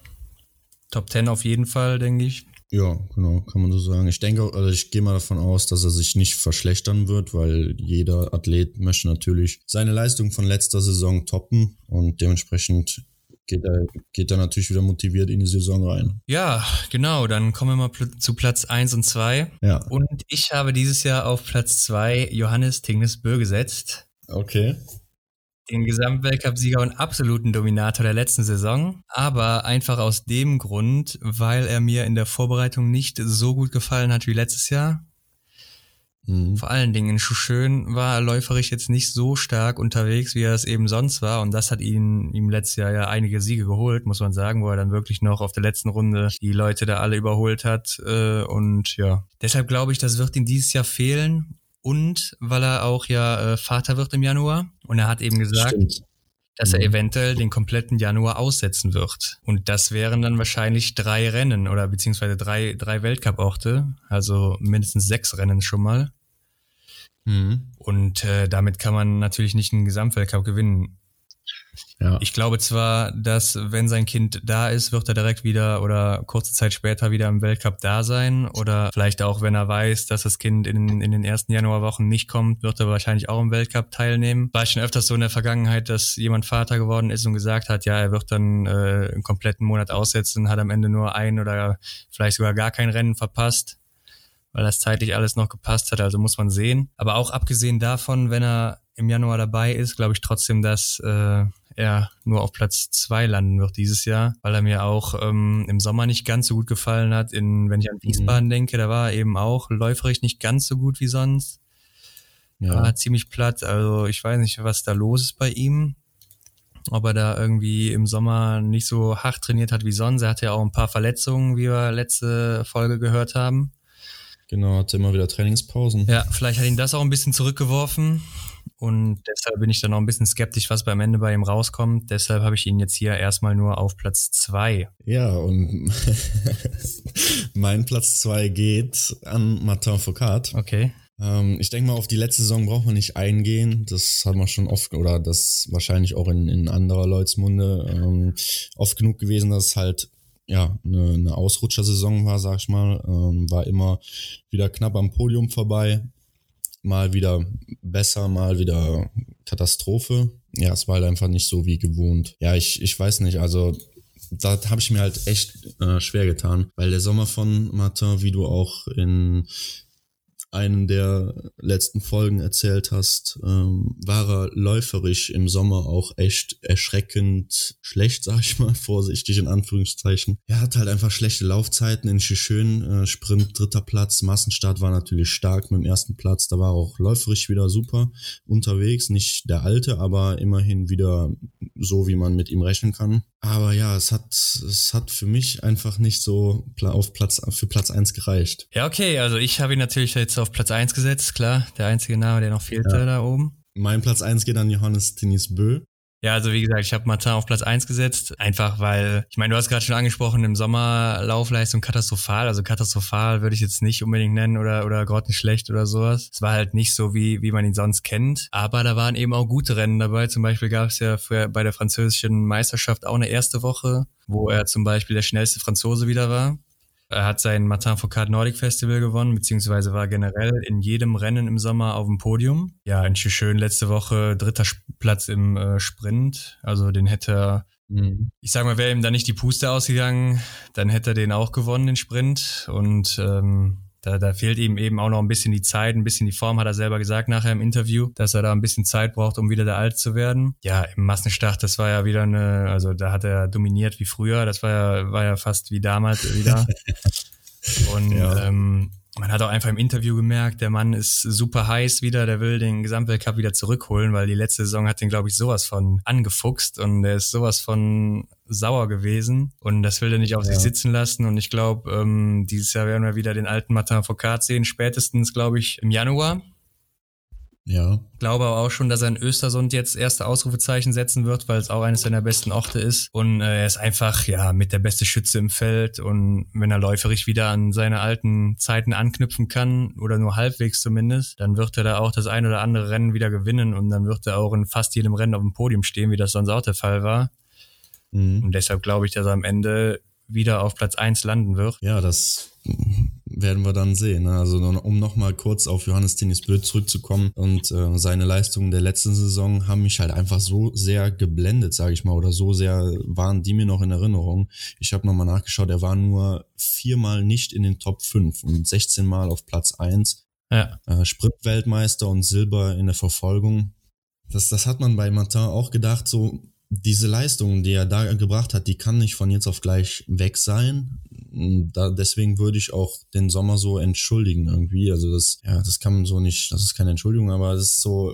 Top 10 auf jeden Fall, denke ich. Ja, genau, kann man so sagen. Ich denke, also ich gehe mal davon aus, dass er sich nicht verschlechtern wird, weil jeder Athlet möchte natürlich seine Leistung von letzter Saison toppen und dementsprechend geht er, geht er natürlich wieder motiviert in die Saison rein. Ja, genau. Dann kommen wir mal zu Platz 1 und 2. Ja. Und ich habe dieses Jahr auf Platz 2 Johannes Tingnes Bö gesetzt. Okay. Den Gesamtweltcup-Sieger und absoluten Dominator der letzten Saison. Aber einfach aus dem Grund, weil er mir in der Vorbereitung nicht so gut gefallen hat wie letztes Jahr. Mhm. Vor allen Dingen in Schuschön war er läuferisch jetzt nicht so stark unterwegs, wie er es eben sonst war. Und das hat ihn ihm letztes Jahr ja einige Siege geholt, muss man sagen, wo er dann wirklich noch auf der letzten Runde die Leute da alle überholt hat. Äh, und ja, deshalb glaube ich, das wird ihm dieses Jahr fehlen. Und weil er auch ja äh, Vater wird im Januar. Und er hat eben gesagt, Stimmt dass er mhm. eventuell den kompletten Januar aussetzen wird. Und das wären dann wahrscheinlich drei Rennen oder beziehungsweise drei, drei Weltcup-Orte, also mindestens sechs Rennen schon mal. Mhm. Und äh, damit kann man natürlich nicht einen Gesamtweltcup gewinnen. Ja. Ich glaube zwar, dass wenn sein Kind da ist, wird er direkt wieder oder kurze Zeit später wieder im Weltcup da sein. Oder vielleicht auch, wenn er weiß, dass das Kind in, in den ersten Januarwochen nicht kommt, wird er wahrscheinlich auch im Weltcup teilnehmen. War schon öfters so in der Vergangenheit, dass jemand Vater geworden ist und gesagt hat, ja, er wird dann äh, einen kompletten Monat aussetzen, hat am Ende nur ein oder vielleicht sogar gar kein Rennen verpasst weil das zeitlich alles noch gepasst hat. Also muss man sehen. Aber auch abgesehen davon, wenn er im Januar dabei ist, glaube ich trotzdem, dass äh, er nur auf Platz zwei landen wird dieses Jahr, weil er mir auch ähm, im Sommer nicht ganz so gut gefallen hat. In, wenn ich an Wiesbaden mhm. denke, da war er eben auch läuferig nicht ganz so gut wie sonst. Ja. War ziemlich platt. Also ich weiß nicht, was da los ist bei ihm. Ob er da irgendwie im Sommer nicht so hart trainiert hat wie sonst. Er hatte ja auch ein paar Verletzungen, wie wir letzte Folge gehört haben. Genau, hatte immer wieder Trainingspausen. Ja, vielleicht hat ihn das auch ein bisschen zurückgeworfen. Und deshalb bin ich dann auch ein bisschen skeptisch, was beim Ende bei ihm rauskommt. Deshalb habe ich ihn jetzt hier erstmal nur auf Platz zwei. Ja, und mein Platz zwei geht an Martin Foucault. Okay. Ähm, ich denke mal, auf die letzte Saison braucht man nicht eingehen. Das hat man schon oft, oder das wahrscheinlich auch in, in anderer Leuts Munde ähm, oft genug gewesen, dass halt ja, eine, eine Ausrutschersaison war, sag ich mal, ähm, war immer wieder knapp am Podium vorbei, mal wieder besser, mal wieder Katastrophe. Ja, es war halt einfach nicht so wie gewohnt. Ja, ich, ich weiß nicht, also da habe ich mir halt echt äh, schwer getan, weil der Sommer von Martin, wie du auch in einen der letzten Folgen erzählt hast, ähm, war er läuferisch im Sommer auch echt erschreckend schlecht, sag ich mal, vorsichtig in Anführungszeichen. Er hat halt einfach schlechte Laufzeiten in Schön, äh, Sprint dritter Platz, Massenstart war natürlich stark mit dem ersten Platz, da war auch läuferisch wieder super unterwegs, nicht der alte, aber immerhin wieder so, wie man mit ihm rechnen kann. Aber ja, es hat, es hat für mich einfach nicht so auf Platz, für Platz eins gereicht. Ja, okay, also ich habe ihn natürlich jetzt auf Platz eins gesetzt, klar. Der einzige Name, der noch fehlte ja. da oben. Mein Platz eins geht an Johannes Tinis Bö. Ja, also wie gesagt, ich habe Martin auf Platz eins gesetzt, einfach weil, ich meine, du hast gerade schon angesprochen, im Sommer Laufleistung katastrophal, also katastrophal würde ich jetzt nicht unbedingt nennen oder, oder grottenschlecht oder sowas. Es war halt nicht so, wie, wie man ihn sonst kennt, aber da waren eben auch gute Rennen dabei. Zum Beispiel gab es ja für, bei der französischen Meisterschaft auch eine erste Woche, wo er zum Beispiel der schnellste Franzose wieder war. Er hat sein Martin Foucault Nordic Festival gewonnen, beziehungsweise war generell in jedem Rennen im Sommer auf dem Podium. Ja, in Schön letzte Woche dritter Platz im äh, Sprint. Also den hätte er, mhm. ich sag mal, wäre ihm da nicht die Puste ausgegangen, dann hätte er den auch gewonnen, den Sprint. Und ähm, da, da fehlt ihm eben auch noch ein bisschen die Zeit, ein bisschen die Form, hat er selber gesagt nachher im Interview, dass er da ein bisschen Zeit braucht, um wieder da alt zu werden. Ja, im Massenstart, das war ja wieder eine, also da hat er dominiert wie früher, das war ja, war ja fast wie damals wieder. Und ja. ähm, man hat auch einfach im Interview gemerkt, der Mann ist super heiß wieder, der will den Gesamtweltcup wieder zurückholen, weil die letzte Saison hat den, glaube ich, sowas von angefuchst und er ist sowas von sauer gewesen und das will er nicht auf ja. sich sitzen lassen und ich glaube, ähm, dieses Jahr werden wir wieder den alten Martin Foucault sehen, spätestens, glaube ich, im Januar. Ja. Glaube aber auch schon, dass er in Östersund jetzt erste Ausrufezeichen setzen wird, weil es auch eines seiner besten Orte ist. Und äh, er ist einfach, ja, mit der beste Schütze im Feld. Und wenn er läuferig wieder an seine alten Zeiten anknüpfen kann, oder nur halbwegs zumindest, dann wird er da auch das ein oder andere Rennen wieder gewinnen und dann wird er auch in fast jedem Rennen auf dem Podium stehen, wie das sonst auch der Fall war. Mhm. Und deshalb glaube ich, dass er am Ende wieder auf Platz eins landen wird. Ja, das werden wir dann sehen. Ne? Also um nochmal kurz auf Johannes Tinnis Blöd zurückzukommen und äh, seine Leistungen der letzten Saison haben mich halt einfach so sehr geblendet, sage ich mal, oder so sehr waren die mir noch in Erinnerung. Ich habe nochmal nachgeschaut, er war nur viermal nicht in den Top 5 und 16 Mal auf Platz 1. Ja. Äh, Sprintweltmeister und Silber in der Verfolgung. Das, das hat man bei Martin auch gedacht, so diese Leistung, die er da gebracht hat, die kann nicht von jetzt auf gleich weg sein. Da, deswegen würde ich auch den Sommer so entschuldigen irgendwie. Also das, ja, das kann man so nicht, das ist keine Entschuldigung, aber das ist so,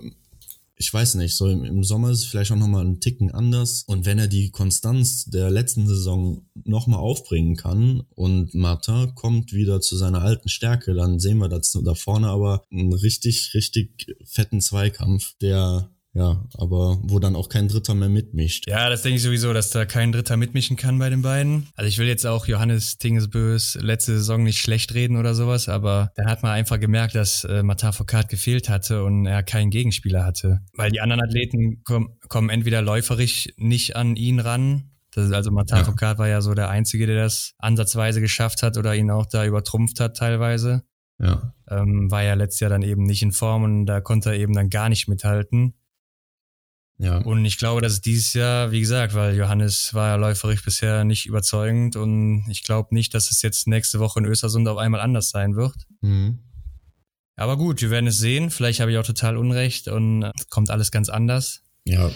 ich weiß nicht, so im, im Sommer ist es vielleicht auch nochmal ein Ticken anders. Und wenn er die Konstanz der letzten Saison nochmal aufbringen kann und Martin kommt wieder zu seiner alten Stärke, dann sehen wir dazu da vorne aber einen richtig, richtig fetten Zweikampf, der ja, aber wo dann auch kein Dritter mehr mitmischt. Ja, das denke ich sowieso, dass da kein Dritter mitmischen kann bei den beiden. Also ich will jetzt auch Johannes Tingesbös letzte Saison nicht schlecht reden oder sowas, aber dann hat man einfach gemerkt, dass äh, Matar Foucault gefehlt hatte und er keinen Gegenspieler hatte. Weil die anderen Athleten kommen, kommen entweder läuferig nicht an ihn ran, das ist also Matar ja. Foucault war ja so der Einzige, der das ansatzweise geschafft hat oder ihn auch da übertrumpft hat teilweise. Ja. Ähm, war ja letztes Jahr dann eben nicht in Form und da konnte er eben dann gar nicht mithalten. Ja. Und ich glaube, dass es dieses Jahr, wie gesagt, weil Johannes war ja läuferig bisher nicht überzeugend und ich glaube nicht, dass es jetzt nächste Woche in Östersund auf einmal anders sein wird. Mhm. Aber gut, wir werden es sehen. Vielleicht habe ich auch total Unrecht und kommt alles ganz anders. Ja,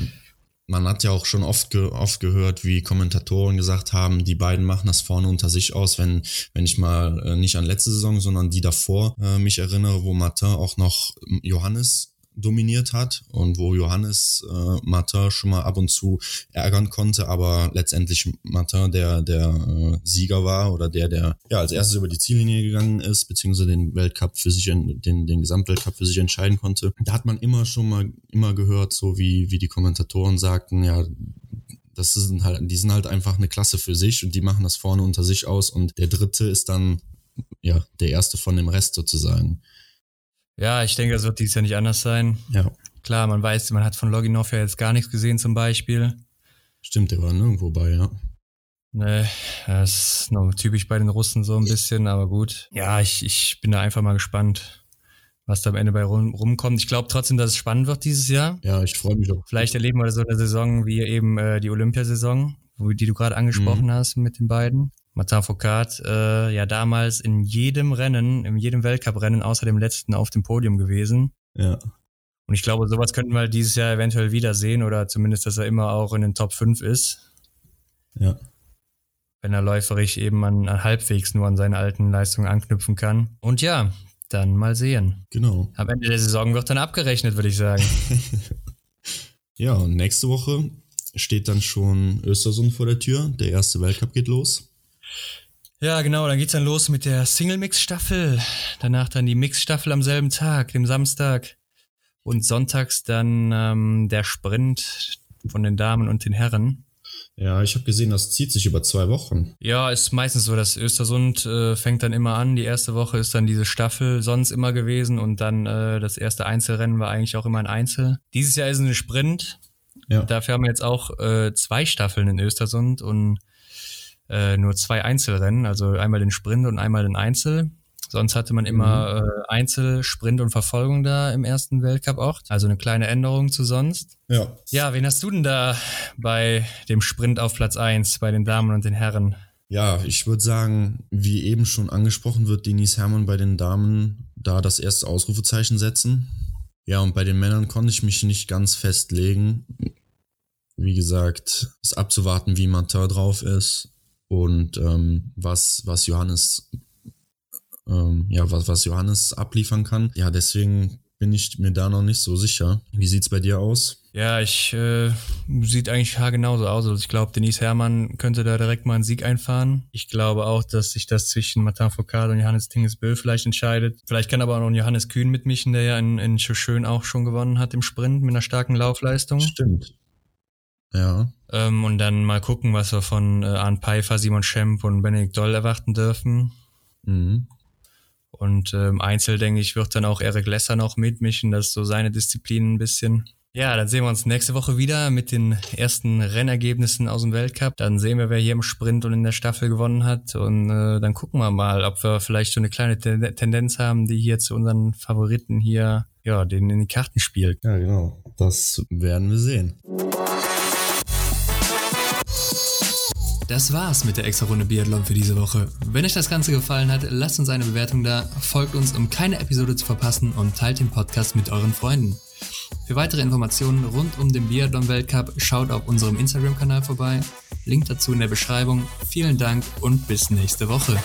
man hat ja auch schon oft, ge oft gehört, wie Kommentatoren gesagt haben, die beiden machen das vorne unter sich aus, wenn, wenn ich mal äh, nicht an letzte Saison, sondern die davor äh, mich erinnere, wo Martin auch noch Johannes dominiert hat und wo Johannes äh, Martin schon mal ab und zu ärgern konnte, aber letztendlich Martin der der äh, Sieger war oder der der ja als erstes über die Ziellinie gegangen ist beziehungsweise den Weltcup für sich den den Gesamtweltcup für sich entscheiden konnte. Da hat man immer schon mal immer gehört, so wie wie die Kommentatoren sagten, ja das sind halt die sind halt einfach eine Klasse für sich und die machen das vorne unter sich aus und der dritte ist dann ja der erste von dem Rest sozusagen. Ja, ich denke, das wird dieses Jahr nicht anders sein. Ja. Klar, man weiß, man hat von Loginov ja jetzt gar nichts gesehen zum Beispiel. Stimmt, der war nirgendwo bei, ja. Nee, das ist noch typisch bei den Russen so ein bisschen, aber gut. Ja, ich, ich bin da einfach mal gespannt, was da am Ende bei rum, rumkommt. Ich glaube trotzdem, dass es spannend wird dieses Jahr. Ja, ich freue mich auch. Vielleicht erleben wir so eine Saison wie eben äh, die Olympiasaison, wo, die du gerade angesprochen mhm. hast mit den beiden. Martin Foucault äh, ja damals in jedem Rennen, in jedem Weltcuprennen außer dem letzten auf dem Podium gewesen. Ja. Und ich glaube, sowas könnten wir dieses Jahr eventuell wiedersehen oder zumindest, dass er immer auch in den Top 5 ist. Ja. Wenn er läuferig eben an, an halbwegs nur an seine alten Leistungen anknüpfen kann. Und ja, dann mal sehen. Genau. Am Ende der Saison wird dann abgerechnet, würde ich sagen. ja, und nächste Woche steht dann schon Östersund vor der Tür. Der erste Weltcup geht los. Ja, genau, dann geht's dann los mit der Single-Mix-Staffel. Danach dann die Mix-Staffel am selben Tag, dem Samstag. Und sonntags dann ähm, der Sprint von den Damen und den Herren. Ja, ich habe gesehen, das zieht sich über zwei Wochen. Ja, ist meistens so, dass Östersund äh, fängt dann immer an. Die erste Woche ist dann diese Staffel sonst immer gewesen und dann äh, das erste Einzelrennen war eigentlich auch immer ein Einzel. Dieses Jahr ist es ein Sprint. Ja. Dafür haben wir jetzt auch äh, zwei Staffeln in Östersund und äh, nur zwei Einzelrennen, also einmal den Sprint und einmal den Einzel. Sonst hatte man immer mhm. äh, Einzel, Sprint und Verfolgung da im ersten Weltcup auch. Also eine kleine Änderung zu sonst. Ja. Ja, wen hast du denn da bei dem Sprint auf Platz eins bei den Damen und den Herren? Ja, ich würde sagen, wie eben schon angesprochen wird, Denise Hermann bei den Damen da das erste Ausrufezeichen setzen. Ja, und bei den Männern konnte ich mich nicht ganz festlegen. Wie gesagt, ist abzuwarten, wie Martin drauf ist und ähm, was, was Johannes, ähm, ja, was, was Johannes abliefern kann. Ja, deswegen bin ich mir da noch nicht so sicher. Wie sieht's bei dir aus? Ja, ich äh, sieht eigentlich genauso aus. Also ich glaube, Denise Herrmann könnte da direkt mal einen Sieg einfahren. Ich glaube auch, dass sich das zwischen Martin Foucault und Johannes Tingesbö vielleicht entscheidet. Vielleicht kann aber auch noch Johannes Kühn mitmischen, der ja in, in Schön auch schon gewonnen hat im Sprint mit einer starken Laufleistung. Stimmt. Ja. Ähm, und dann mal gucken, was wir von äh, Arne Pfeiffer, Simon Schemp und Benedikt Doll erwarten dürfen. Mhm. Und ähm, Einzel, denke ich, wird dann auch Eric Lesser noch mitmischen. Das ist so seine Disziplin ein bisschen. Ja, dann sehen wir uns nächste Woche wieder mit den ersten Rennergebnissen aus dem Weltcup. Dann sehen wir, wer hier im Sprint und in der Staffel gewonnen hat. Und äh, dann gucken wir mal, ob wir vielleicht so eine kleine Tendenz haben, die hier zu unseren Favoriten hier, ja, denen in die Karten spielt. Ja, genau. Das werden wir sehen. Das war's mit der extra Runde Biathlon für diese Woche. Wenn euch das Ganze gefallen hat, lasst uns eine Bewertung da, folgt uns, um keine Episode zu verpassen und teilt den Podcast mit euren Freunden. Für weitere Informationen rund um den Biathlon-Weltcup schaut auf unserem Instagram-Kanal vorbei. Link dazu in der Beschreibung. Vielen Dank und bis nächste Woche.